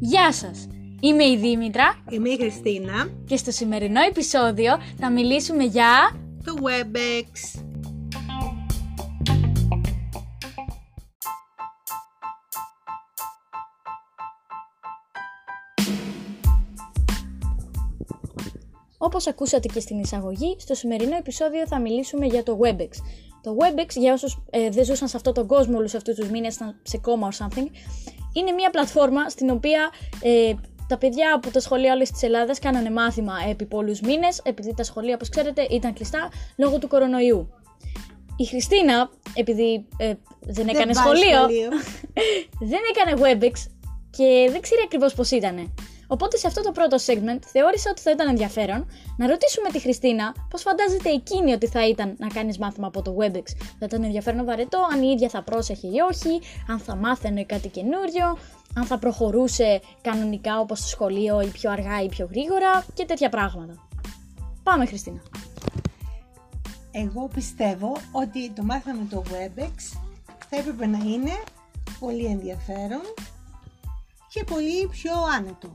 Γεια σας! Είμαι η Δήμητρα Είμαι η Χριστίνα, και στο σημερινό επεισόδιο θα μιλήσουμε για... το WebEx. Όπως ακούσατε και στην εισαγωγή, στο σημερινό επεισόδιο θα μιλήσουμε για το WebEx. Το WebEx, για όσους ε, δεν ζούσαν σε αυτόν τον κόσμο όλους αυτούς τους μήνες, ήταν σε κόμμα or something, είναι μια πλατφόρμα στην οποία ε, τα παιδιά από τα σχολεία όλης της Ελλάδας κάνανε μάθημα επί πολλούς μήνες, επειδή τα σχολεία, όπως ξέρετε, ήταν κλειστά λόγω του κορονοϊού. Η Χριστίνα, επειδή ε, δεν έκανε πάει σχολείο, σχολείο. δεν έκανε WebEx και δεν ξέρει ακριβώς πώς ήτανε. Οπότε σε αυτό το πρώτο segment θεώρησα ότι θα ήταν ενδιαφέρον να ρωτήσουμε τη Χριστίνα πώς φαντάζεται εκείνη ότι θα ήταν να κάνεις μάθημα από το WebEx. Θα ήταν ενδιαφέρον βαρετό, αν η ίδια θα πρόσεχε ή όχι, αν θα μάθαινε κάτι καινούριο, αν θα προχωρούσε κανονικά όπως στο σχολείο ή πιο αργά ή πιο γρήγορα και τέτοια πράγματα. Πάμε Χριστίνα. Εγώ πιστεύω ότι το μάθημα με το WebEx θα έπρεπε να είναι πολύ ενδιαφέρον και πολύ πιο άνετο.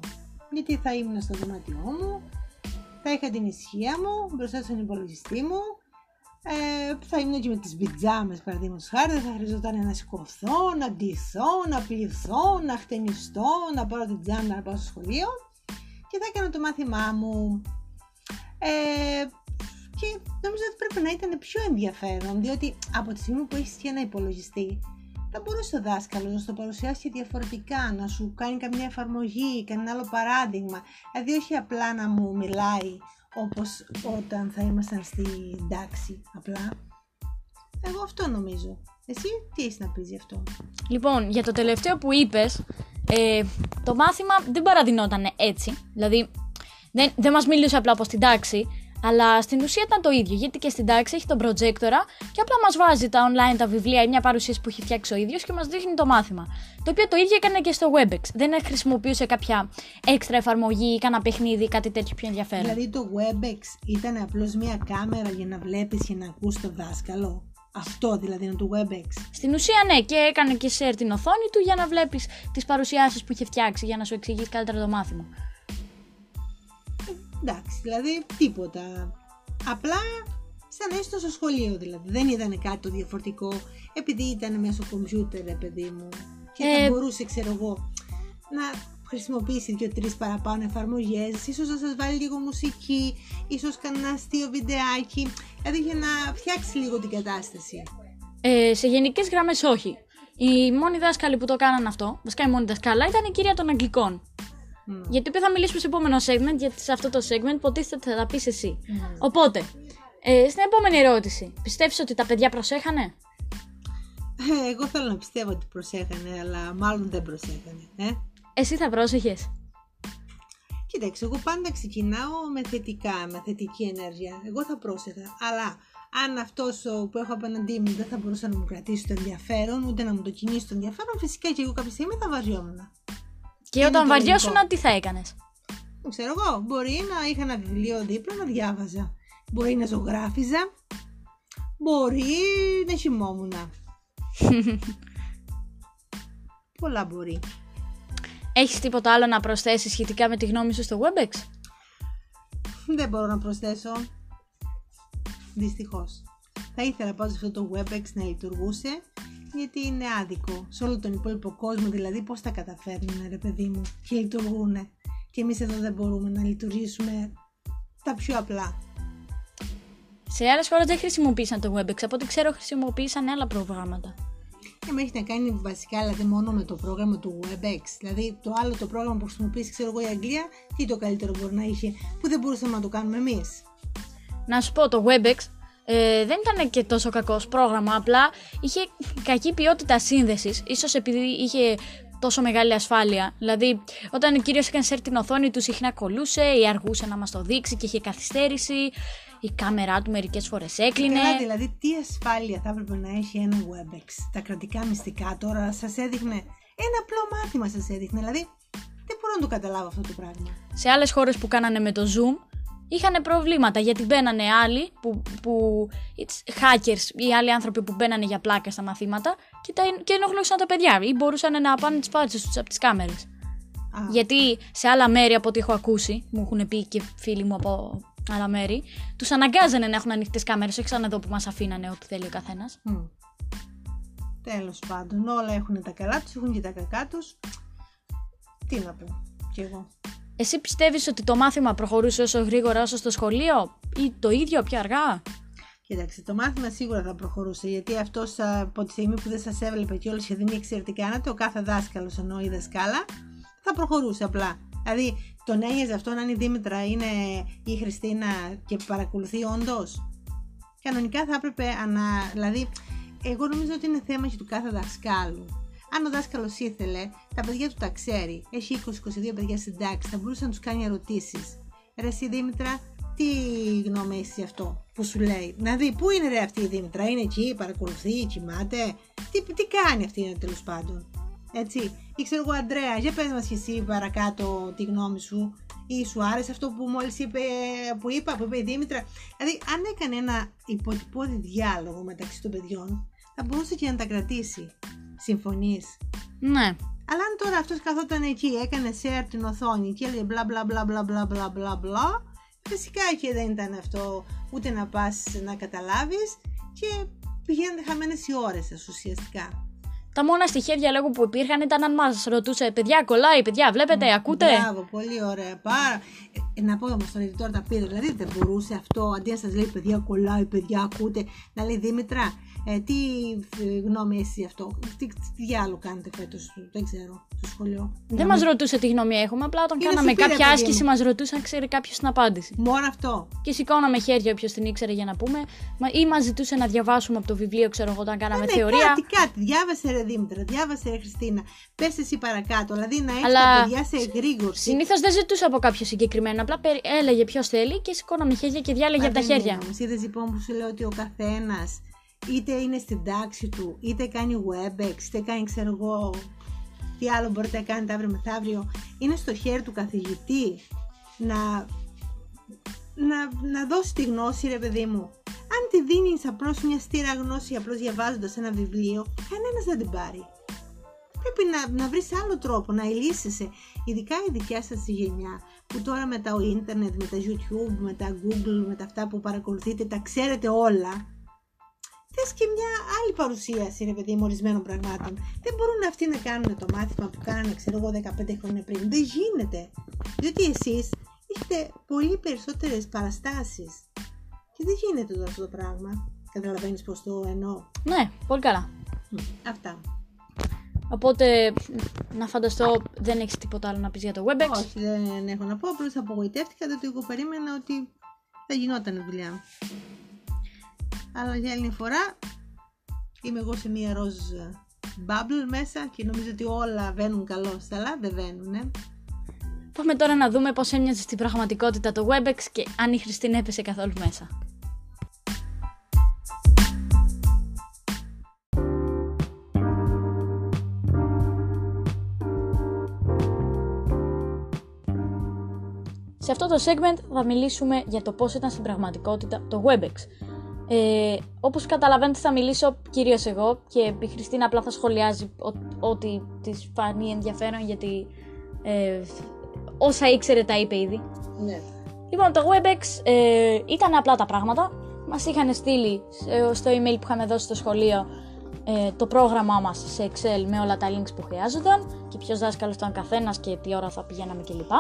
Γιατί θα ήμουν στο δωμάτιό μου, θα είχα την ησυχία μου μπροστά στον υπολογιστή μου, ε, θα ήμουν και με τις πιτζάμες παραδείγματος χάρη, δεν θα χρειαζόταν να σηκωθώ, να ντυθώ, να πληθώ, να χτενιστώ, να πάρω την τζάμνα να πάω στο σχολείο και θα έκανα το μάθημά μου. Ε, και νομίζω ότι πρέπει να ήταν πιο ενδιαφέρον, διότι από τη στιγμή που έχεις και ένα υπολογιστή, θα μπορούσε ο δάσκαλος να στο παρουσιάσει διαφορετικά, να σου κάνει καμιά εφαρμογή, κανένα άλλο παράδειγμα. Δηλαδή όχι απλά να μου μιλάει όπως όταν θα ήμασταν στην τάξη απλά. Εγώ αυτό νομίζω. Εσύ τι έχεις να πεις γι' αυτό; Λοιπόν, για το τελευταίο που είπες, ε, το μάθημα δεν παραδεινόταν έτσι. Δηλαδή, δεν, δεν μας μίλησε απλά από στην τάξη, αλλά στην ουσία ήταν το ίδιο. Γιατί και στην τάξη έχει τον προτζέκτορα και απλά μας βάζει τα online τα βιβλία ή μια παρουσίαση που έχει φτιάξει ο ίδιος και μας δείχνει το μάθημα. Το οποίο το ίδιο έκανε και στο WebEx. Δεν χρησιμοποιούσε κάποια έξτρα εφαρμογή ή κανένα παιχνίδι ή κάτι τέτοιο πιο ενδιαφέρον. Δηλαδή το WebEx ήταν απλώς μια κάμερα για να βλέπεις και να ακούς το δάσκαλο; Αυτό δηλαδή είναι το WebEx. Στην ουσία ναι, και έκανε και share την οθόνη του για να βλέπεις τις παρουσιάσεις που είχε φτιάξει για να σου εξηγήσει καλύτερα το μάθημα. Εντάξει, δηλαδή τίποτα. Απλά σαν να ήσουν στο σχολείο δηλαδή. Δεν ήταν κάτι το διαφορετικό επειδή ήταν μέσω κομπιούτερ, ρε παιδί μου. Και Ε, θα μπορούσε, ξέρω εγώ, να χρησιμοποιήσει δύο-τρεις παραπάνω εφαρμογές, ίσως να σας βάλει λίγο μουσική, ίσως κανένα αστείο βιντεάκι. Δηλαδή για να φτιάξει λίγο την κατάσταση. Ε, σε γενικές γραμμές όχι. Οι μόνοι δάσκαλοι που το κάναν αυτό, βασικά η μόνη δασκάλα, ήταν η κυρία των Αγγλικών. Μμ. Για το οποίο θα μιλήσουμε σε επόμενο segment, γιατί σε αυτό το segment υποτίθεται θα τα πεις εσύ. Μμ. Οπότε, ε, στην επόμενη ερώτηση, πιστεύεις ότι τα παιδιά προσέχανε; Ε, Εγώ θέλω να πιστεύω ότι προσέχανε, αλλά μάλλον δεν προσέχανε. Ε; Εσύ θα πρόσεχες; Κοίταξε, εγώ πάντα ξεκινάω με θετικά, με θετική ενέργεια. Εγώ θα πρόσεχα. Αλλά αν αυτός που έχω απέναντί μου δεν θα μπορούσε να μου κρατήσει το ενδιαφέρον, ούτε να μου το κινήσει το ενδιαφέρον, φυσικά και εγώ κάποια στιγμή θα βαριόμουν. Και Είναι όταν το βαριώσουν, λογικό. τι θα έκανες; Δεν ξέρω εγώ, μπορεί να είχα ένα βιβλίο δίπλα να διάβαζα. Μπορεί να ζωγράφιζα. Μπορεί να χυμόμουν. Πολλά μπορεί. Έχεις τίποτα άλλο να προσθέσεις σχετικά με τη γνώμη σου στο WebEx; Δεν μπορώ να προσθέσω. Δυστυχώς. Θα ήθελα πάντως αυτό το WebEx να λειτουργούσε γιατί είναι άδικο. Σε όλο τον υπόλοιπο κόσμο δηλαδή πώς τα καταφέρνουν ρε παιδί μου και λειτουργούν. Και εμείς εδώ δεν μπορούμε να λειτουργήσουμε τα πιο απλά. Σε άλλες χώρες δεν χρησιμοποίησαν το WebEx. Από ό,τι ξέρω, χρησιμοποίησαν άλλα προγράμματα. Και με έχει να κάνει βασικά δηλαδή μόνο με το πρόγραμμα του WebEx. Δηλαδή το άλλο το πρόγραμμα που χρησιμοποιήσει ξέρω εγώ η Αγγλία, τι το καλύτερο μπορεί να είχε που δεν μπορούσαμε να το κάνουμε εμείς. Να σου πω, το WebEx ε, δεν ήταν και τόσο κακός πρόγραμμα, απλά είχε κακή ποιότητα σύνδεσης, ίσως επειδή είχε τόσο μεγάλη ασφάλεια. Δηλαδή, όταν ο κύριος έκανε share την οθόνη του, συχνά κολούσε ή αργούσε να μας το δείξει και είχε καθυστέρηση. Η κάμερά του μερικές φορές έκλεινε. Καλά, δηλαδή τι ασφάλεια θα έπρεπε να έχει ένα WebEx; Τα κρατικά μυστικά τώρα σας έδειχνε. Ένα απλό μάθημα σας έδειχνε. Δηλαδή δεν μπορώ να το καταλάβω αυτό το πράγμα. Σε άλλες χώρες που κάνανε με το Zoom, είχαν προβλήματα γιατί μπαίνανε άλλοι που, που it's hackers ή άλλοι άνθρωποι που μπαίνανε για πλάκα στα μαθήματα και, τα, και ενοχλούσαν τα παιδιά ή μπορούσαν να πάνε τις πάτσε τους από τις κάμερες. Γιατί σε άλλα μέρη από ό,τι έχω ακούσει, μου έχουν πει και φίλοι μου από άλλα μέρη, τους αναγκάζανε να έχουν ανοιχτές κάμερες, όχι σαν εδώ που μας αφήνανε ό,τι θέλει ο καθένας. Mm. Τέλος πάντων, όλα έχουν τα καλά τους, έχουν και τα κακά τους. Τι να πω κι εγώ. Εσύ πιστεύεις ότι το μάθημα προχωρούσε όσο γρήγορα όσο στο σχολείο ή το ίδιο πιο αργά; Κοίταξε, το μάθημα σίγουρα θα προχωρούσε γιατί αυτός από τη στιγμή που δεν σας έβλεπε και όλος και δεν ήξερε τι κάνατε, ο κάθε δάσκαλος ενώ η δασκάλα, θα προχωρούσε απλά. Δηλαδή, τον ένοιαζε αυτό αν η Δήμητρα είναι η Χριστίνα και παρακολουθεί όντως; Κανονικά θα έπρεπε να. Δηλαδή, εγώ νομίζω ότι είναι θέμα και του κάθε δασκάλου. Αν ο δάσκαλος ήθελε, τα παιδιά του τα ξέρει. Έχει 20-22 παιδιά στην τάξη, θα μπορούσε να τους κάνει ερωτήσεις. Ρε, εσύ Δήμητρα, τι γνώμη έχεις αυτό που σου λέει; Να δει, πού είναι ρε αυτή η Δήμητρα, είναι εκεί, παρακολουθεί, κοιμάται; Τι, τι κάνει αυτή είναι τέλος πάντων; Έτσι. Ή ξέρω εγώ, Αντρέα, για πες μας και εσύ παρακάτω τη γνώμη σου ή σου άρεσε αυτό που μόλις είπε, που είπα, που είπε η Δήμητρα; Δηλαδή, αν έκανε ένα υποτυπώδη διάλογο μεταξύ των παιδιών, θα μπορούσε και να τα κρατήσει. Συμφωνείς; Ναι. Αλλά αν τώρα αυτός καθόταν εκεί, έκανε share την οθόνη και έλεγε μπλα μπλα μπλα μπλα μπλα μπλα μπλα μπλα, φυσικά και δεν ήταν αυτό ούτε να πας να καταλάβεις και πηγαίνουν χαμένες οι ώρες σας ουσιαστικά. Τα μόνα στοιχεία διαλόγου που υπήρχαν ήταν αν μας ρωτούσε παιδιά, κολλάει, παιδιά, βλέπετε, ακούτε; Μπράβο, πολύ ωραία. Πάρα... Ε, να πω όμως τώρα, τώρα τα πήρε. Δηλαδή δεν μπορούσε αυτό αντί να σας λέει παιδιά, κολλάει, παιδιά, ακούτε, να λέει Δήμητρα, ε, τι γνώμη εσύ αυτό, τι, τι διάλογο κάνετε φέτος, δεν ξέρω, στο σχολείο. Δεν μας ρωτούσε τι γνώμη έχουμε, απλά όταν Είναι κάναμε σου πήρε, κάποια παιδί άσκηση μου. μας ρωτούσε αν ξέρει κάποιος την απάντηση. Μόνο αυτό. Και σηκώναμε χέρια όποιος την ήξερε για να πούμε, μα- ή μας ζητούσε να διαβάσουμε από το βιβλίο, ξέρω εγώ, όταν κάναμε ναι, θεωρία. κάτι, κάτι. Διάβασε ρε Δήμητρα, διάβασε ρε Χριστίνα. Πες εσύ παρακάτω. Δηλαδή να έχεις Αλλά τα παιδιά σε εγρήγορση. Συνήθως δεν ζητούσε από κάποιο συγκεκριμένο, απλά περι- έλεγε ποιος θέλει και σηκώναμε χέρια και διάλεγε από τα χέρια. Είδες λοιπόν που σου λέω ότι ο καθένας είτε είναι στην τάξη του, είτε κάνει WebEx, είτε κάνει ξέρω εγώ τι άλλο μπορείτε να κάνετε αύριο μεθαύριο, είναι στο χέρι του καθηγητή να, να, να δώσει τη γνώση ρε παιδί μου. Αν τη δίνεις απλώς μια στήρα γνώση απλώς διαβάζοντας ένα βιβλίο, κανένας δεν την πάρει. Πρέπει να, να βρεις άλλο τρόπο, να ελίσσεσαι. Ειδικά η δικιά σας η γενιά, που τώρα με το ίντερνετ, με τα YouTube, με τα Google, με τα αυτά που παρακολουθείτε, τα ξέρετε όλα. Θες και μια άλλη παρουσίαση, ρε παιδί μου, ορισμένων πραγμάτων. Δεν μπορούν αυτοί να κάνουν το μάθημα που κάνανε, ξέρω εγώ, 15 χρόνια πριν. Δεν γίνεται. Διότι εσείς έχετε πολύ περισσότερες παραστάσεις. Και δεν γίνεται τώρα αυτό το πράγμα. Καταλαβαίνεις πώς το εννοώ. Ναι, πολύ καλά. Αυτά. Οπότε, να φανταστώ, δεν έχεις τίποτα άλλο να πεις για το WebEx; Όχι, δεν έχω να πω. Απλώς απογοητεύτηκα διότι εγώ περίμενα ότι θα γινόταν δουλειά. Αλλά για άλλη μια φορά είμαι εγώ σε μια ροζ bubble μέσα και νομίζω ότι όλα βαίνουν καλώ. Αλλά δεν βαίνουν, ε. Πάμε τώρα να δούμε πώς έμοιαζε στην πραγματικότητα το WebEx και αν η Χριστίνα έπεσε καθόλου μέσα. Σε αυτό το segment θα μιλήσουμε για το πώς ήταν στην πραγματικότητα το WebEx. Ε, όπως καταλαβαίνετε θα μιλήσω κυρίως εγώ και η Χριστίνα απλά θα σχολιάζει ό- ό,τι της φανεί ενδιαφέρον γιατί ε, όσα ήξερε τα είπε ήδη. Ναι. Λοιπόν, το WebEx ε, ήταν απλά τα πράγματα. Μας είχαν στείλει σε- στο email που είχαμε δώσει στο σχολείο ε, το πρόγραμμά μας σε Excel με όλα τα links που χρειάζονταν και ποιος δάσκαλος ήταν καθένας και τι ώρα θα πηγαίναμε κλπ.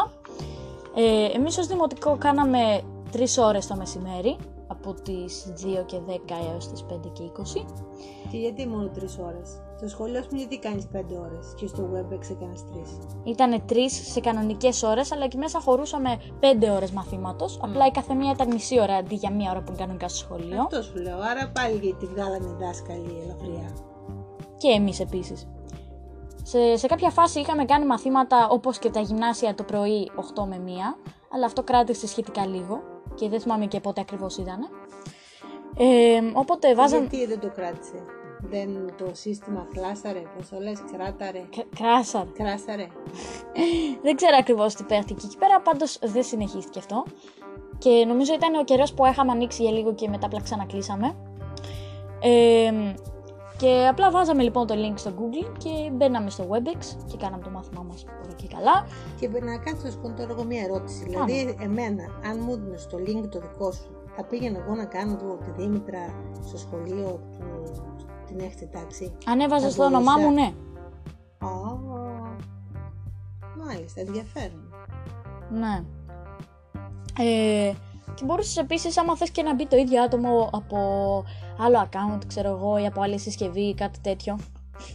Ε, εμείς ως δημοτικό κάναμε 3 ώρες το μεσημέρι από τις 2 και 10 έως τις 5 και 20. Και γιατί μόνο τρεις ώρες; Στο σχολείο, ας πούμε, γιατί κάνεις πέντε ώρες και στο WebEx έκανες τρεις; Ήταν 3 σε κανονικές ώρες, αλλά εκεί μέσα χωρούσαμε 5 ώρες μαθήματος. Απλά η καθεμία ήταν μισή ώρα αντί για μία ώρα που είναι κανονικά στο σχολείο. Αυτό σου λέω. Άρα πάλι γιατί βγάλανε οι δάσκαλοι ελαφριά. και εμείς επίσης. Σε, σε κάποια φάση είχαμε κάνει μαθήματα όπως και τα γυμνάσια το πρωί 8 με 1, αλλά αυτό κράτησε σχετικά λίγο και δεν θυμάμαι και πότε ακριβώς ήταν. Ε, οπότε βάζαν... Γιατί δεν το κράτησε; Δεν το σύστημα κλάσαρε, πώς το λες, κράταρε. Κ- Κράσαρ. Κράσαρε. δεν ξέρω ακριβώς τι παίχτηκε εκεί πέρα, πάντως δεν συνεχίστηκε αυτό. και νομίζω ήταν ο καιρός που είχαμε ανοίξει για λίγο και μετά απλά ξανακλείσαμε. Ε, και απλά βάζαμε λοιπόν το link στο Google και μπαίναμε στο WebEx και κάναμε το μάθημά μας πολύ και καλά. Και να κάνω σου τώρα εγώ μια ερώτηση. Δηλαδή, εμένα, αν μου έδινες το link το δικό σου, θα πήγαινα εγώ να κάνω το, τη Δήμητρα στο σχολείο του, την έκτη τάξη; Αν έβαζες το όνομά μου, ναι. Α, μάλιστα, ενδιαφέρον. Ναι. Ε, και μπορούσες επίσης, άμα θες και να μπει το ίδιο άτομο από άλλο account, ξέρω εγώ, ή από άλλη συσκευή ή κάτι τέτοιο.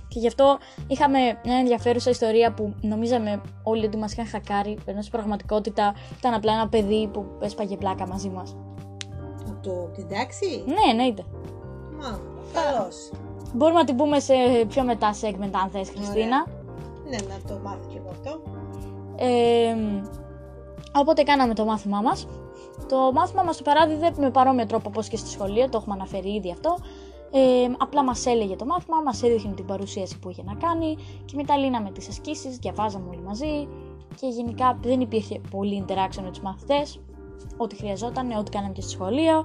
Και γι' αυτό είχαμε μια ενδιαφέρουσα ιστορία που νομίζαμε όλοι ότι μας είχαν χακάρει, ενώ στην πραγματικότητα ήταν απλά ένα παιδί που έσπαγε πλάκα μαζί μας. Από το εντάξει. Ναι, εννοείται. Μα, καλώς. Μπορούμε να την πούμε σε πιο μετά segment αν θες Χριστίνα. Ναι, να το μάθω και εγώ αυτό. Ε, οπότε κάναμε το μάθημά μας το μάθημα μας το παράδειγε με παρόμοιο τρόπο όπως και στη σχολείο, το έχουμε αναφέρει ήδη αυτό. Ε, απλά μας έλεγε το μάθημα, μας έδειχνε την παρουσίαση που είχε να κάνει και μετά λύναμε τις ασκήσεις, διαβάζαμε όλοι μαζί και γενικά δεν υπήρχε πολύ interaction με τους μαθητές, ό,τι χρειαζόταν, ό,τι κάναμε και στη σχολείο.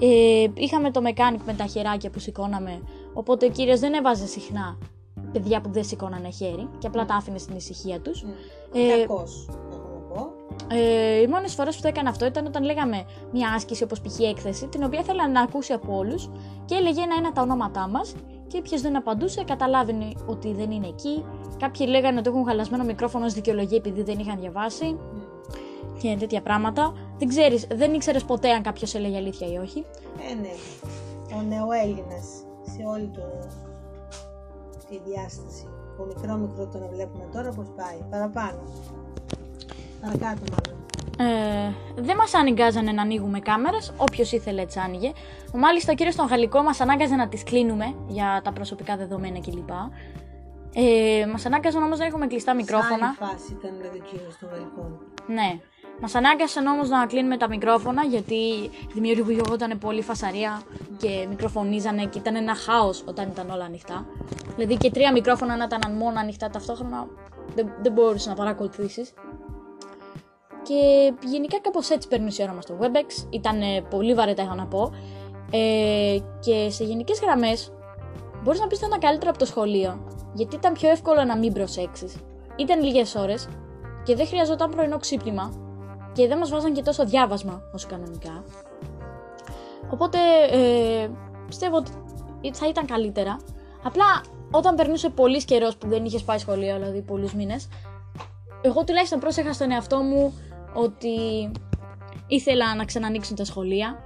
Ε, είχαμε το mechanic με τα χεράκια που σηκώναμε, οπότε ο κύριος δεν έβαζε συχνά παιδιά που δεν σηκώνανε χέρι και απλά τα άφηνε στην ησυχία τους. Mm. Ε, ε, οι μόνε φορέ που το έκανα αυτό ήταν όταν λέγαμε μια άσκηση όπως π.χ. έκθεση, την οποία ήθελα να ακούσει από όλους και έλεγε ένα-ένα τα ονόματά μας και όποιος δεν απαντούσε καταλάβαινε ότι δεν είναι εκεί. Κάποιοι λέγανε ότι έχουν χαλασμένο μικρόφωνο ω δικαιολογία επειδή δεν είχαν διαβάσει και τέτοια πράγματα. Δεν ξέρεις, δεν ήξερες ποτέ αν κάποιος έλεγε αλήθεια ή όχι. Ε, ναι. Ο νεοέλληνας σε όλη το... τη διάσταση. Το μικρό μικρό το να βλέπουμε τώρα πώς πάει. Παραπάνω. Παρακάτω μάλλον. Ε, δεν μας αναγκάζανε να ανοίγουμε κάμερες, όποιος ήθελε έτσι άνοιγε. Μάλιστα, ο κύριος στον Γαλλικό μας ανάγκαζε να τις κλείνουμε για τα προσωπικά δεδομένα κλπ. Ε, μας ανάγκαζαν όμως να έχουμε κλειστά μικρόφωνα. Σε φάση ήταν δηλαδή ο κύριος στον Γαλλικό. Ναι. Μας ανάγκασαν όμως να κλείνουμε τα μικρόφωνα γιατί δημιουργούνταν πολύ φασαρία και μικροφωνίζανε και ήταν ένα χάος όταν ήταν όλα ανοιχτά. Δηλαδή και τρία μικρόφωνα να ήταν μόνο ανοιχτά ταυτόχρονα δεν, δεν μπορούσες να παρακολουθήσεις. Και γενικά κάπως έτσι παίρνει η ώρα μα στο WebEx. Ήταν πολύ βαρετά, έχω να πω. Ε, και σε γενικές γραμμές, μπορείς να πεις ότι ήταν καλύτερο από το σχολείο, γιατί ήταν πιο εύκολο να μην προσέξεις. Ήταν λίγες ώρες και δεν χρειαζόταν πρωινό ξύπνημα και δεν μας βάζαν και τόσο διάβασμα όσο κανονικά. Οπότε ε, πιστεύω ότι θα ήταν καλύτερα. Απλά όταν περνούσε πολύς καιρός που δεν είχες πάει σχολείο, δηλαδή πολλούς μήνες, εγώ τουλάχιστον πρόσεχα στον εαυτό μου ότι ήθελα να ξανανοίξουν τα σχολεία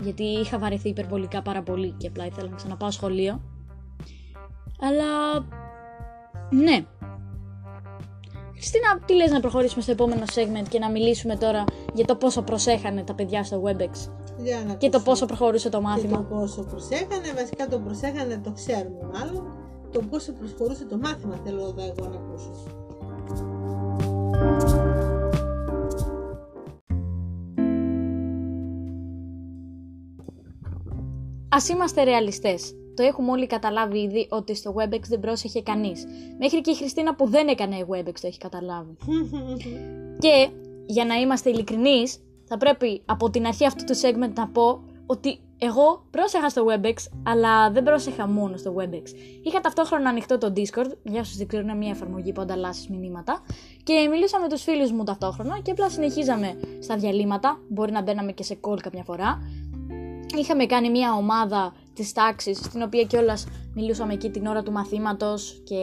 γιατί είχα βαρεθεί υπερβολικά πάρα πολύ και απλά ήθελα να ξαναπάω σχολείο. Αλλά ναι. Χριστίνα, τι λες να προχωρήσουμε στο επόμενο segment και να μιλήσουμε τώρα για το πόσο προσέχανε τα παιδιά στο WebEx. και το πόσο προχωρούσε το μάθημα. Και το πόσο προσέχανε, βασικά το προσέχανε, το ξέρουμε μάλλον. Το πόσο προχωρούσε το μάθημα θέλω εδώ εγώ να ακούσω. Α είμαστε ρεαλιστές. Το έχουμε όλοι καταλάβει ήδη ότι στο WebEx δεν πρόσεχε κανείς. Μέχρι και η Χριστίνα που δεν έκανε WebEx το έχει καταλάβει. και για να είμαστε ειλικρινείς, θα πρέπει από την αρχή αυτού του segment να πω ότι εγώ πρόσεχα στο WebEx, αλλά δεν πρόσεχα μόνο στο WebEx. Είχα ταυτόχρονα ανοιχτό το Discord, για όσους δεν ξέρουν, μια εφαρμογή που ανταλλάσσεις μηνύματα, και μιλούσα με τους φίλους μου ταυτόχρονα και απλά συνεχίζαμε στα διαλύματα. Μπορεί να μπαίναμε και σε call κάποια φορά είχαμε κάνει μια ομάδα της τάξης στην οποία κιόλας μιλούσαμε εκεί την ώρα του μαθήματος και...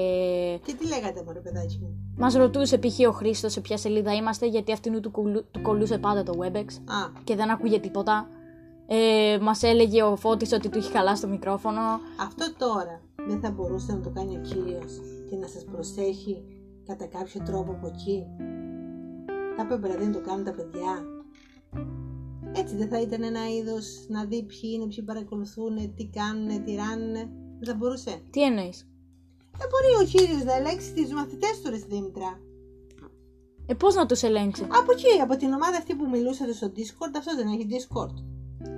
Και τι λέγατε μωρέ παιδάκι μου; Μας ρωτούσε π.χ. ο Χρήστος σε ποια σελίδα είμαστε γιατί αυτήν του, του κολούσε πάντα το WebEx Α. και δεν ακούγε τίποτα. Ε, μας έλεγε ο Φώτης ότι του είχε χαλάσει το μικρόφωνο. Αυτό τώρα δεν θα μπορούσε να το κάνει ο κύριος και να σας προσέχει κατά κάποιο τρόπο από εκεί; Θα έπρεπε δηλαδή να το κάνουν τα παιδιά. Έτσι δεν θα ήταν ένα είδος να δει ποιοι είναι, ποιοι παρακολουθούν, τι κάνουν, τι ράνουν. Δεν θα μπορούσε. Τι εννοείς; Δεν μπορεί ο κύριος να ελέγξει τις μαθητές του, Ρε Δήμητρα. Ε, πώς να τους ελέγξει; Από εκεί, από την ομάδα αυτή που μιλούσατε στο Discord, αυτό δεν έχει Discord.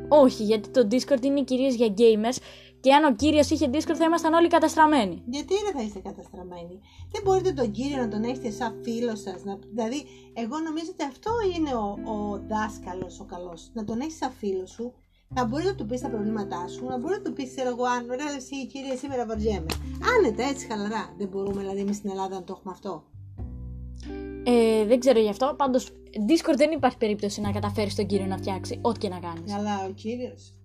Όχι, γιατί το Discord είναι κυρίως για gamers Και αν ο κύριος είχε Discord θα ήμασταν όλοι καταστραμμένοι. Γιατί δεν θα είστε καταστραμμένοι; Δεν μπορείτε τον κύριο να τον έχετε σαν φίλο σας. Δηλαδή, εγώ νομίζω ότι αυτό είναι ο, ο δάσκαλος ο καλός. Να τον έχεις σαν φίλο σου, να μπορείς να του πεις τα προβλήματά σου, να μπορείς να του πεις, ξέρω εγώ, αν ρε, εσύ κύριε, σήμερα βαριέμαι. Άνετα, έτσι χαλαρά. Δεν μπορούμε δηλαδή εμείς στην Ελλάδα να το έχουμε αυτό. Ε, δεν ξέρω γι' αυτό. Πάντως, Discord δεν υπάρχει περίπτωση να καταφέρεις τον κύριο να φτιάξει ό,τι και να κάνεις. Αλλά ο κύριος.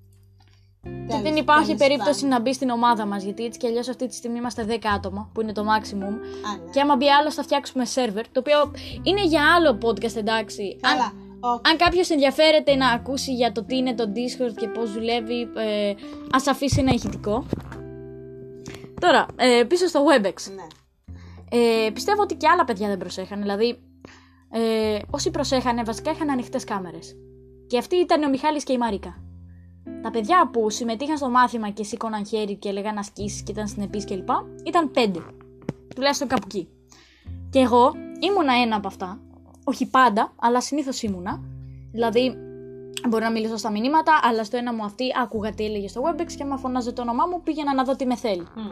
Και δεν υπάρχει περίπτωση να μπει στην ομάδα μας, γιατί έτσι κι αλλιώς αυτή τη στιγμή είμαστε 10 άτομα, που είναι το maximum. Α, ναι. Και άμα μπει άλλο, θα φτιάξουμε server, το οποίο είναι για άλλο podcast, εντάξει. Καλά. Αν, Ο... αν κάποιος ενδιαφέρεται να ακούσει για το τι είναι το Discord και πώς δουλεύει, ε, ας αφήσει ένα ηχητικό. Τώρα, ε, πίσω στο WebEx. Ναι. Ε, πιστεύω ότι και άλλα παιδιά δεν προσέχανε. Δηλαδή, ε, όσοι προσέχανε, βασικά είχαν ανοιχτές κάμερες. Και αυτή ήταν ο Μιχάλης και η Μαρίκα. Τα παιδιά που συμμετείχαν στο μάθημα και σήκωναν χέρι και έλεγαν ασκήσει και ήταν συνεπείς κλπ. ήταν πέντε. Τουλάχιστον κάπου εκεί. Και εγώ ήμουνα ένα από αυτά. Όχι πάντα, αλλά συνήθως ήμουνα. Δηλαδή, μπορεί να μιλήσω στα μηνύματα, αλλά στο ένα μου αυτή άκουγα τι έλεγε στο Webex και άμα φωνάζε το όνομά μου πήγαινα να δω τι με θέλει. Μμ.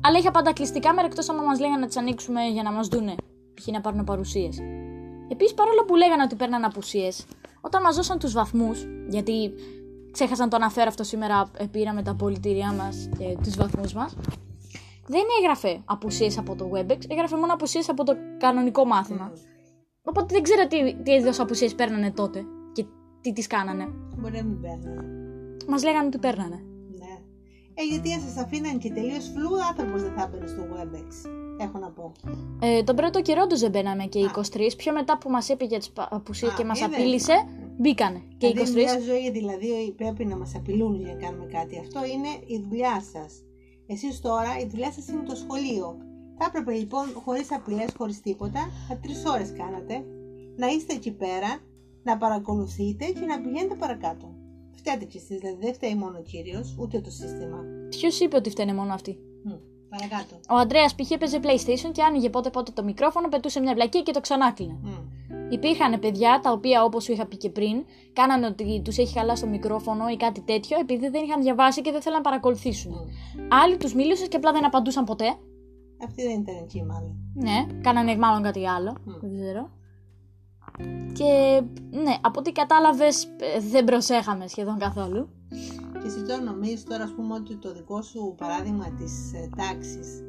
Αλλά είχα πάντα κλειστή κάμερα εκτός άμα μας λέγανε να τις ανοίξουμε για να μας δούνε. Π.χ. να πάρουν παρουσίες. Επίσης, παρόλο που λέγανε ότι παίρναν απουσίες, όταν μας δώσαν τους βαθμούς, γιατί ξέχασα να το αναφέρω αυτό σήμερα, ε, πήραμε τα πολιτήριά μας και τους βαθμούς μας, δεν έγραφε απουσίες από το Webex, έγραφε μόνο απουσίες από το κανονικό μάθημα. Οπότε δεν ξέρω τι, τι είδος απουσίες παίρνανε τότε και τι τις κάνανε. Μπορεί να μην παίρνω. Μας λέγανε ότι παίρνανε. Ναι. Ε, γιατί αν σας αφήναν και τελείως φλού, άνθρωπος δεν θα έμπαινε στο WebEx. Έχω να πω. Ε, τον πρώτο καιρό του δεν μπαίναμε και οι Α. 23. Πιο μετά που μας είπε για τις απουσίε και Α, μας είδες. απείλησε, μπήκανε και οι 23. Δηλαδή, μια ζωή δηλαδή πρέπει να μας απειλούν για να κάνουμε κάτι. Αυτό είναι η δουλειά σας. Εσείς τώρα η δουλειά σας είναι το σχολείο. Θα έπρεπε λοιπόν χωρίς απειλές, χωρίς τίποτα, τα τρεις ώρες κάνατε, να είστε εκεί πέρα, να παρακολουθείτε και να πηγαίνετε παρακάτω. Φταίτε κι εσείς, δηλαδή δεν φταίει μόνο ο κύριος, ούτε το σύστημα. Ποιος είπε ότι φταίνε μόνο αυτοί; Μμ, παρακάτω. Ο Αντρέα π.χ. έπαιζε PlayStation και άνοιγε πότε πότε το μικρόφωνο, πετούσε μια βλακή και το ξανάκλεινε. Μμ. Υπήρχαν παιδιά τα οποία, όπως σου είχα πει και πριν, κάνανε ότι τους έχει χαλάσει το μικρόφωνο ή κάτι τέτοιο επειδή δεν είχαν διαβάσει και δεν θέλαν να παρακολουθήσουν. Μμ. Άλλοι τους μίλησες και απλά δεν απαντούσαν ποτέ. Αυτή δεν ήταν εκεί μάλλον. Ναι, κάνανε μάλλον κάτι άλλο. Μμ. Δεν ξέρω. Και ναι, από ό,τι κατάλαβες, δεν προσέχαμε σχεδόν καθόλου. Και εσύ τώρα νομίζεις τώρα ας πούμε ότι το δικό σου παράδειγμα της ε, τάξης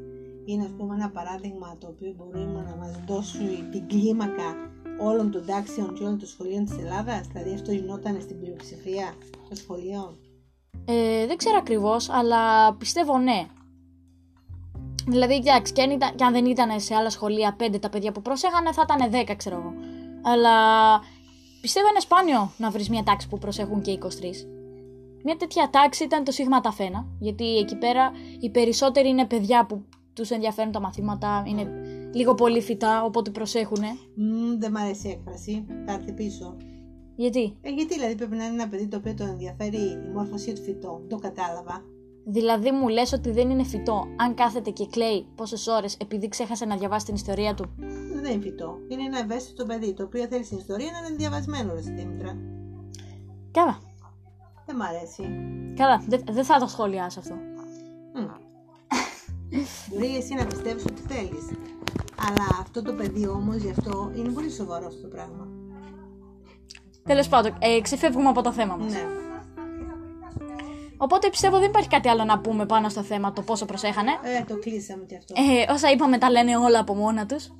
είναι ας πούμε ένα παράδειγμα το οποίο μπορούμε να μας δώσει την κλίμακα όλων των τάξεων και όλων των σχολείων της Ελλάδας; Δηλαδή αυτό γινόταν στην πλειοψηφία των σχολείων; Ε, δεν ξέρω ακριβώς, αλλά πιστεύω ναι. Δηλαδή, εντάξει, και αν, ήταν, και αν δεν ήταν σε άλλα σχολεία πέντε τα παιδιά που προσέχανε, θα ήταν 10, ξέρω εγώ. Αλλά πιστεύω είναι σπάνιο να βρεις μια τάξη που προσέχουν και 23. Μια τέτοια τάξη ήταν το Σίγμα Ταφένα, γιατί εκεί πέρα οι περισσότεροι είναι παιδιά που τους ενδιαφέρουν τα μαθήματα, είναι λίγο πολύ φυτά, οπότε προσέχουν. Μμμ, δεν μ' αρέσει η έκφραση. Θα έρθει πίσω. Γιατί; Ε, γιατί δηλαδή πρέπει να είναι ένα παιδί το οποίο τον ενδιαφέρει η μόρφωσή του φυτό. Το κατάλαβα. Δηλαδή μου λες ότι δεν είναι φυτό αν κάθεται και κλαίει πόσες ώρες επειδή ξέχασε να διαβάσει την ιστορία του. Δεν είναι φυτό. Είναι ένα ευαίσθητο παιδί το οποίο θέλει στην ιστορία να είναι διαβασμένο, ρε Δήμητρα. Καλά. Δεν μ' αρέσει. Καλά, δεν δεν θα το σχολιάσω αυτό. Μμ. Μπορεί εσύ να πιστεύεις ότι θέλεις. Αλλά αυτό το παιδί όμως γι' αυτό είναι πολύ σοβαρό αυτό το πράγμα. Τέλος πάντων, ε, ξεφεύγουμε από το θέμα μας. Ναι. Οπότε πιστεύω δεν υπάρχει κάτι άλλο να πούμε πάνω στο θέμα το πόσο προσέχανε. Ε, το κλείσαμε κι αυτό. Ε, όσα είπαμε τα λένε όλα από μόνα τους.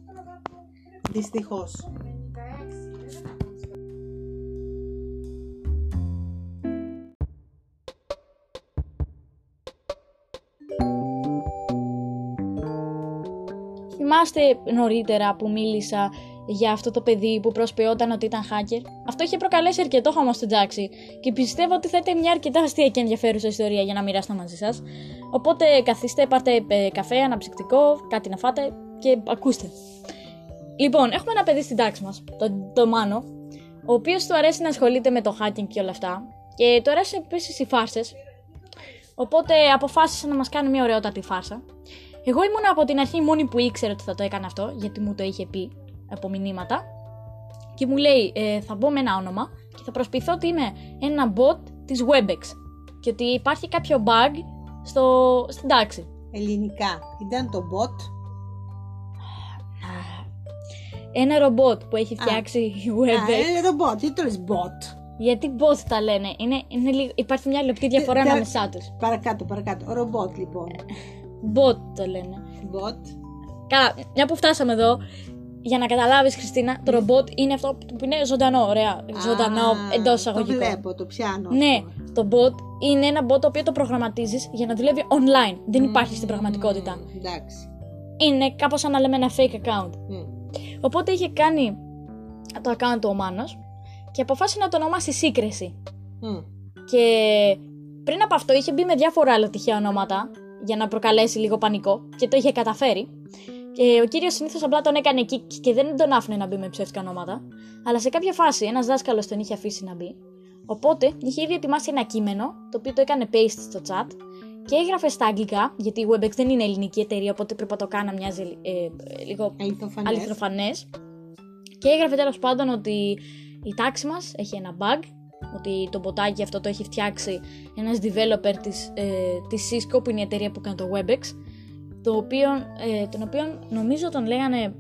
Δυστυχώς. Θυμάστε νωρίτερα που μίλησα για αυτό το παιδί που προσποιόταν ότι ήταν hacker; Αυτό είχε προκαλέσει αρκετό χαμό στην τάξη και πιστεύω ότι θα ήταν μια αρκετά αστεία και ενδιαφέρουσα ιστορία για να μοιράσω μαζί σας. Οπότε καθίστε, πάρτε ε, καφέ, αναψυκτικό, κάτι να φάτε και ακούστε. Λοιπόν, έχουμε ένα παιδί στην τάξη μας, τον το Μάνο, ο οποίος του αρέσει να ασχολείται με το hacking και όλα αυτά. Και του αρέσουν επίσης οι φάρσες. Οπότε αποφάσισε να μας κάνει μια ωραιότατη φάρσα. Εγώ ήμουν από την αρχή η μόνη που ήξερε ότι θα το έκανε αυτό, γιατί μου το είχε πει από μηνύματα. Και μου λέει, ε, θα μπω με ένα όνομα και θα προσποιηθώ ότι είμαι ένα bot της Webex. Και ότι υπάρχει κάποιο bug στο, στην τάξη. Ελληνικά. Ήταν το bot; Ένα ρομπότ που έχει φτιάξει η Α, WebEx. είναι ρομπότ. Τι το λες bot; Γιατί bot τα λένε. Είναι, είναι λίγο, υπάρχει μια λεπτή διαφορά τε- ανάμεσά τους. Παρακάτω, παρακάτω. Ρομπότ λοιπόν. Bot το λένε. Bot. Καλά, μια που φτάσαμε εδώ, για να καταλάβεις, Χριστίνα, το ρομπότ είναι αυτό που είναι ζωντανό, ωραία. Ζωντανό Α, εντός Το εισαγωγικών. βλέπω, το πιάνω. Ναι, αυτό. το bot είναι ένα bot το οποίο το προγραμματίζεις για να δουλεύει online. Δεν υπάρχει στην πραγματικότητα. Μμμ, Εντάξει. Είναι κάπως σαν να λέμε ένα fake account. Μμ. Οπότε είχε κάνει το account του ο Μάνος και αποφάσισε να το ονομάσει Secrecy. Μμ. Και πριν από αυτό είχε μπει με διάφορα άλλα τυχαία ονόματα για να προκαλέσει λίγο πανικό και το είχε καταφέρει. Και ο κύριος συνήθως απλά τον έκανε εκεί και δεν τον άφηνε να μπει με ψεύτικα ονόματα. Αλλά σε κάποια φάση ένας δάσκαλος τον είχε αφήσει να μπει. Οπότε είχε ήδη ετοιμάσει ένα κείμενο το οποίο το έκανε paste στο chat και έγραφε στα αγγλικά, γιατί η Webex δεν είναι ελληνική εταιρεία, οπότε πρέπει να το κάνω να μοιάζει ε, ε, λίγο Αληθοφανές. αληθοφανές. Και έγραφε τέλος πάντων ότι η τάξη μας έχει ένα bug, ότι το μποτάκι αυτό το έχει φτιάξει ένας developer της, ε, της Cisco που είναι η εταιρεία που κάνει το WebEx, το οποίο, ε, τον οποίο νομίζω τον λέγανε. Ε,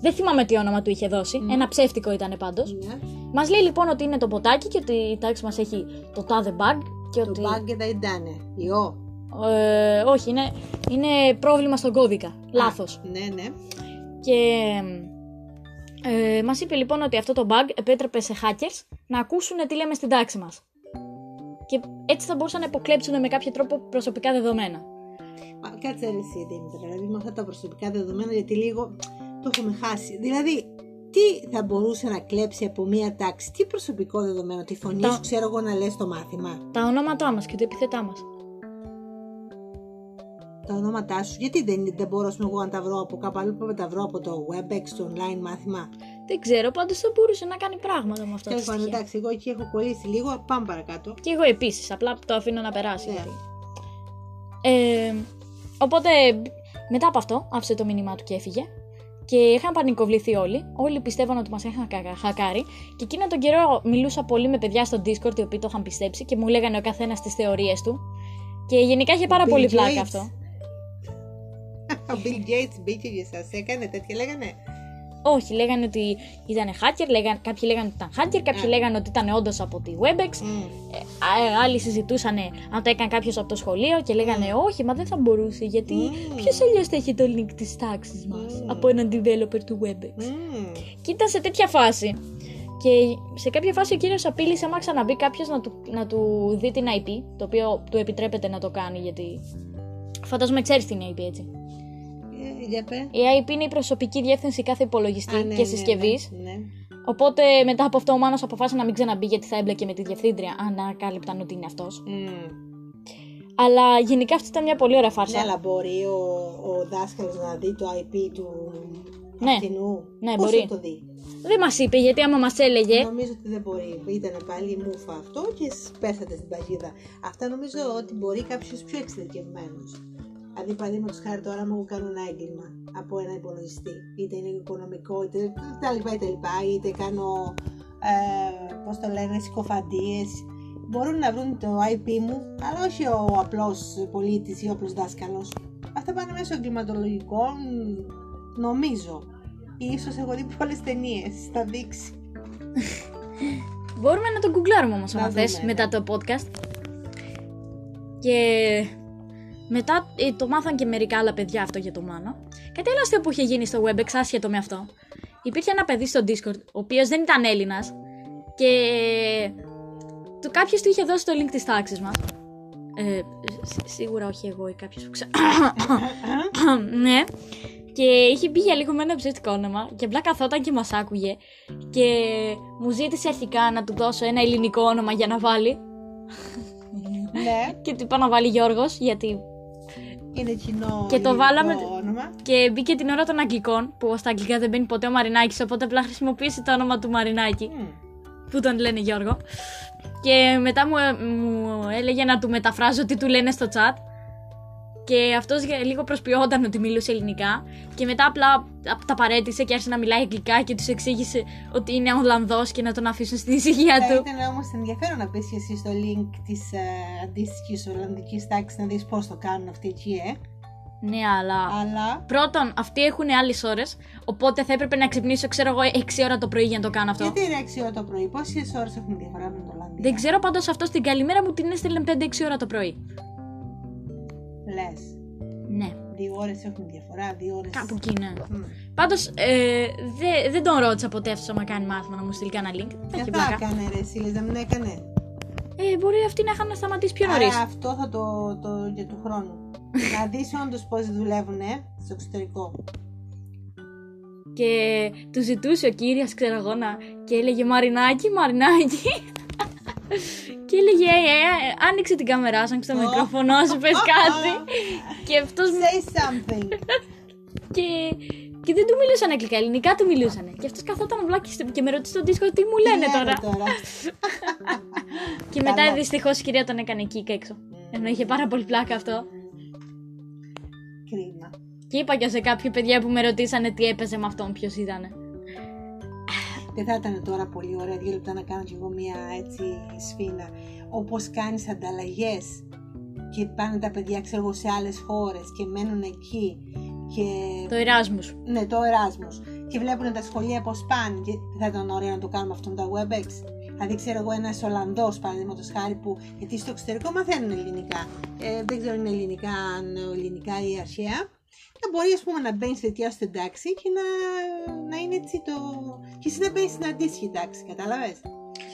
δεν θυμάμαι τι όνομα του είχε δώσει. Ένα ψεύτικο ήταν πάντως. Ναι. Μας λέει λοιπόν ότι είναι το μποτάκι και ότι η τάξη μας έχει το τάδε bug. Και Το ότι. bug δεν ήταν. Ιό. Ε, όχι, είναι, είναι πρόβλημα στον κώδικα. Λάθος. Ναι, ναι. Και ε, μας είπε λοιπόν ότι αυτό το bug επέτρεπε σε hackers να ακούσουν τι λέμε στην τάξη μας. Και έτσι θα μπορούσαν να υποκλέψουν με κάποιο τρόπο προσωπικά δεδομένα. Μα, Κάτσε ρε εσύ Δήμητρα, δηλαδή με αυτά τα προσωπικά δεδομένα γιατί λίγο το έχουμε χάσει. Δηλαδή, τι θα μπορούσε να κλέψει από μία τάξη, τι προσωπικό δεδομένο, τη φωνή Τα- σου ξέρω εγώ να λες το μάθημα, Τα ονόματά μας και τα επιθετά μας. Τα ονόματά σου, γιατί δεν, δεν μπορώ ας πούμε, εγώ να τα βρω από κάπου αλλού που να τα βρω από το WebEx, το online μάθημα; Δεν ξέρω, πάντως θα μπορούσε να κάνει πράγματα με αυτά τα Τέλος πάντων, στοιχεία. εντάξει, εγώ εκεί έχω κολλήσει λίγο, πάμε παρακάτω. Και εγώ επίσης, απλά το αφήνω να περάσει. Ναι. γιατί. Ε, οπότε μετά από αυτό άφησε το μήνυμά του και έφυγε. Και είχαν πανικοβληθεί όλοι. Όλοι πιστεύαν ότι μας είχαν κα- χακάρει. Και εκείνο τον καιρό μιλούσα πολύ με παιδιά στο Discord οι οποίοι το είχαν πιστέψει και μου λέγανε ο καθένας τις θεωρίες του. Και γενικά είχε πάρα Bill πολύ πλάκα Gates. αυτό. Ο Bill Gates μπήκε και σας έκανε τέτοια, λέγανε; Όχι, λέγανε ότι ήταν hacker, λέγανε, κάποιοι λέγανε ότι ήταν hacker, κάποιοι Α. λέγανε ότι ήταν όντως από τη Webex. Μμ. Ε, α- άλλοι συζητούσαν αν το έκανε κάποιος από το σχολείο και λέγανε Όχι, μα δεν θα μπορούσε γιατί Mm. ποιος αλλιώς θα έχει το link της τάξης μας Mm. από έναν developer του Webex; Μμ. Και ήταν σε τέτοια φάση. Και σε κάποια φάση ο κύριος απείλησε άμα ξαναμπεί κάποιος να του, να του δει την IP, το οποίο του επιτρέπεται να το κάνει γιατί. Φαντάζομαι ξέρεις την IP έτσι. Ε, για πέ. Η IP είναι η προσωπική διεύθυνση κάθε υπολογιστή Α, ναι, και ναι, συσκευής. ναι, ναι. Οπότε μετά από αυτό ο Μάνος αποφάσισε να μην ξαναμπεί γιατί θα έμπλεκε με τη διευθύντρια αν ανακάλυπταν ότι είναι αυτός. Μμ. Αλλά γενικά αυτή ήταν μια πολύ ωραία φάρσα. Ναι, αλλά μπορεί ο, ο δάσκαλος να δει το IP του Ναι. αυτινού. Ναι, Πώς μπορεί. θα το δει; Δεν μας είπε γιατί άμα μας έλεγε. Νομίζω ότι δεν μπορεί. Ήταν πάλι η μούφα αυτό και σ- πέσατε στην παγίδα. Αυτά νομίζω ότι μπορεί κάποιος πιο εξειδικευμένος. Δηλαδή, παραδείγματος χάρη τώρα, άμα εγώ κάνω ένα έγκλημα από ένα υπολογιστή, είτε είναι οικονομικό, είτε τα λοιπά, είτε, λοιπά, είτε κάνω, ε, πώς το λένε, συκοφαντίες, μπορούν να βρουν το IP μου, αλλά όχι ο απλός πολίτης ή ο απλός δάσκαλος. Αυτά πάνε μέσω εγκληματολογικών, νομίζω. Ίσως έχω δει πολλές ταινίες, θα δείξει. Μπορούμε να το γκουγκλάρουμε όμως, Να αν θες, δούμε, μετά το podcast. Και μετά ε, το μάθαν και μερικά άλλα παιδιά αυτό για το Μάνο. Κάτι άλλο αστείο που είχε γίνει στο Webex, άσχετο με αυτό. Υπήρχε ένα παιδί στο Discord, ο οποίος δεν ήταν Έλληνας. Και του κάποιος του είχε δώσει το link της τάξης μας. Ε, σ- σίγουρα όχι εγώ ή κάποιος που ξέρω. ναι. Και είχε μπει για λίγο με ένα ψεύτικο όνομα και απλά καθόταν και μας άκουγε και μου ζήτησε αρχικά να του δώσω ένα ελληνικό όνομα για να βάλει ναι, και του είπα να βάλει Γιώργος γιατί είναι κοινό Και το ελληνικό βάλαμε- όνομα. και μπήκε την ώρα των αγγλικών που στα αγγλικά δεν μπαίνει ποτέ ο Μαρινάκης οπότε απλά χρησιμοποίησε το όνομα του Μαρινάκη Μμ. που τον λένε Γιώργο και μετά μου, μου έλεγε να του μεταφράζω τι του λένε στο chat και αυτός για λίγο προσποιόταν ότι μιλούσε ελληνικά και μετά απλά τα παρέτησε και άρχισε να μιλάει αγγλικά και τους εξήγησε ότι είναι Ολλανδός και να τον αφήσουν στην ησυχία Θα του. ήταν όμως ενδιαφέρον να πεις και εσύ στο link της ε, αντίστοιχης Ολλανδικής τάξης να δεις πώς το κάνουν αυτοί εκεί, ε. Ναι, αλλά... Αλλά Πρώτον, αυτοί έχουν άλλες ώρες, οπότε θα έπρεπε να ξυπνήσω, ξέρω εγώ, 6 ώρα το πρωί για να το κάνω αυτό. γιατί είναι 6 ώρα το πρωί, πόσες ώρες έχουν διαφορά με την Ολλανδία; Δεν ξέρω πάντως αυτό στην καλημέρα μου την έστειλε 5-6 ώρα το πρωί. Λες. Ναι, Δύο ώρες έχουν διαφορά, δύο ώρες... κάπου εκεί ναι. Μμ. Πάντως ε, δε- δεν τον ρώτησα ποτέ αυτό άμα κάνει μάθημα να μου στείλει κανένα link. Θα έχει Δεν θα πλάκα. έκανε ρε εσύ, λες να μην έκανε. Ε, μπορεί αυτοί να είχαν σταματήσει πιο νωρίς. Άρα αυτό θα το, το για του χρόνου. να δεις όντως πώς δουλεύουν ε, στο εξωτερικό. Και του ζητούσε ο κύριος, ξέρω εγώ, να... και έλεγε Μαρινάκι, Μαρινάκι. και έλεγε, ε, ε, ε, άνοιξε την κάμερά σου, άνοιξε το Ω. μικρόφωνο σου, πες κάτι. και αυτός Say something. και, και δεν του μιλούσαν αγγλικά, ελληνικά του μιλούσαν. Και αυτός καθόταν βλάκι στο- και με ρωτήσει στο δίσκο τι μου λένε Τι τώρα; τώρα. και μετά Καλά. δυστυχώς η κυρία τον έκανε εκεί και έξω. Ενώ είχε πάρα πολύ πλάκα αυτό. Κρίμα. Και είπα και σε κάποια παιδιά που με ρωτήσανε τι έπαιζε με αυτόν, ποιος ήταν. Δεν θα ήταν τώρα πολύ ωραία δύο λεπτά να κάνω κι εγώ μια έτσι σφίνα. Όπως κάνεις ανταλλαγές και πάνε τα παιδιά ξέρω εγώ σε άλλες χώρες και μένουν εκεί και Το Εράσμου. ναι, το Erasmus και βλέπουν τα σχολεία πώς πάνε και δεν θα ήταν ωραίο να το κάνουμε αυτό με τα WebEx. Δηλαδή ξέρω εγώ ένας Ολλανδός παραδείγματος χάρη που γιατί στο εξωτερικό μαθαίνουν ελληνικά. Ε, δεν ξέρω αν είναι ελληνικά, αν ελληνικά ή αρχαία. Να μπορεί ας πούμε να μπαίνεις σε τέτοια στην τάξη και να, να είναι έτσι το... και εσύ να μπαίνεις στην αντίστοιχη τάξη, κατάλαβες;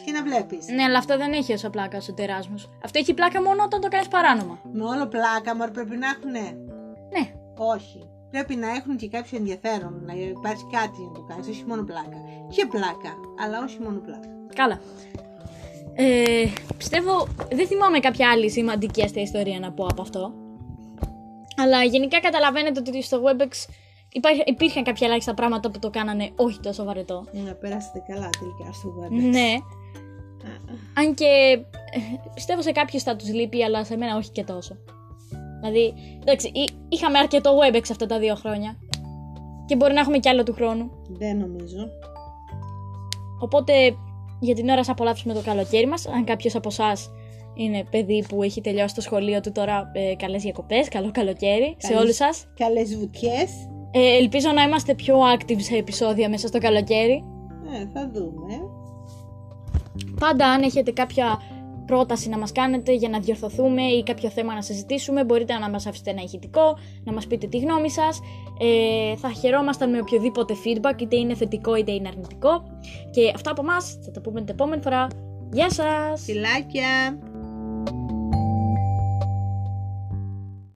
Και να βλέπεις. Ναι, αλλά αυτό δεν έχει όσο πλάκας στο Εράσμου. Αυτό έχει πλάκα μόνο όταν το κάνεις παράνομα. Με όλο πλάκα, μωρέ, πρέπει να έχουν. Ναι. Όχι. Πρέπει να έχουν και κάποιο ενδιαφέρον, να υπάρχει κάτι για να το κάνεις, όχι μόνο πλάκα. Και πλάκα, αλλά όχι μόνο πλάκα. Καλά. Ε, πιστεύω, δεν θυμάμαι κάποια άλλη σημαντική αστεία ιστορία να πω από αυτό. Αλλά γενικά καταλαβαίνετε ότι στο WebEx υπά- υπήρχαν κάποια ελάχιστα πράγματα που το κάνανε όχι τόσο βαρετό. Να περάσετε καλά τελικά στο web. Ναι. Αν και ε, πιστεύω σε κάποιους θα τους λείπει, αλλά σε μένα όχι και τόσο. Δηλαδή, εντάξει, εί- είχαμε αρκετό WebEx αυτά τα δύο χρόνια. Και μπορεί να έχουμε κι άλλο του χρόνου. Δεν νομίζω. Οπότε για την ώρα θα απολαύσουμε το καλοκαίρι μας. Αν κάποιος από εσάς είναι παιδί που έχει τελειώσει το σχολείο του τώρα, ε, καλές διακοπές, καλό καλοκαίρι σε Καλές- όλους σας. Καλές βουτιές. Ε, ελπίζω να είμαστε πιο active σε επεισόδια μέσα στο καλοκαίρι. Ε, θα δούμε. Πάντα αν έχετε κάποια πρόταση να μας κάνετε για να διορθωθούμε ή κάποιο θέμα να συζητήσουμε, μπορείτε να μας αφήσετε ένα ηχητικό, να μας πείτε τη γνώμη σας. Ε, θα χαιρόμασταν με οποιοδήποτε feedback, είτε είναι θετικό είτε είναι αρνητικό. Και αυτά από εμά θα τα πούμε την επόμενη φορά. Γεια σας! Φιλάκια.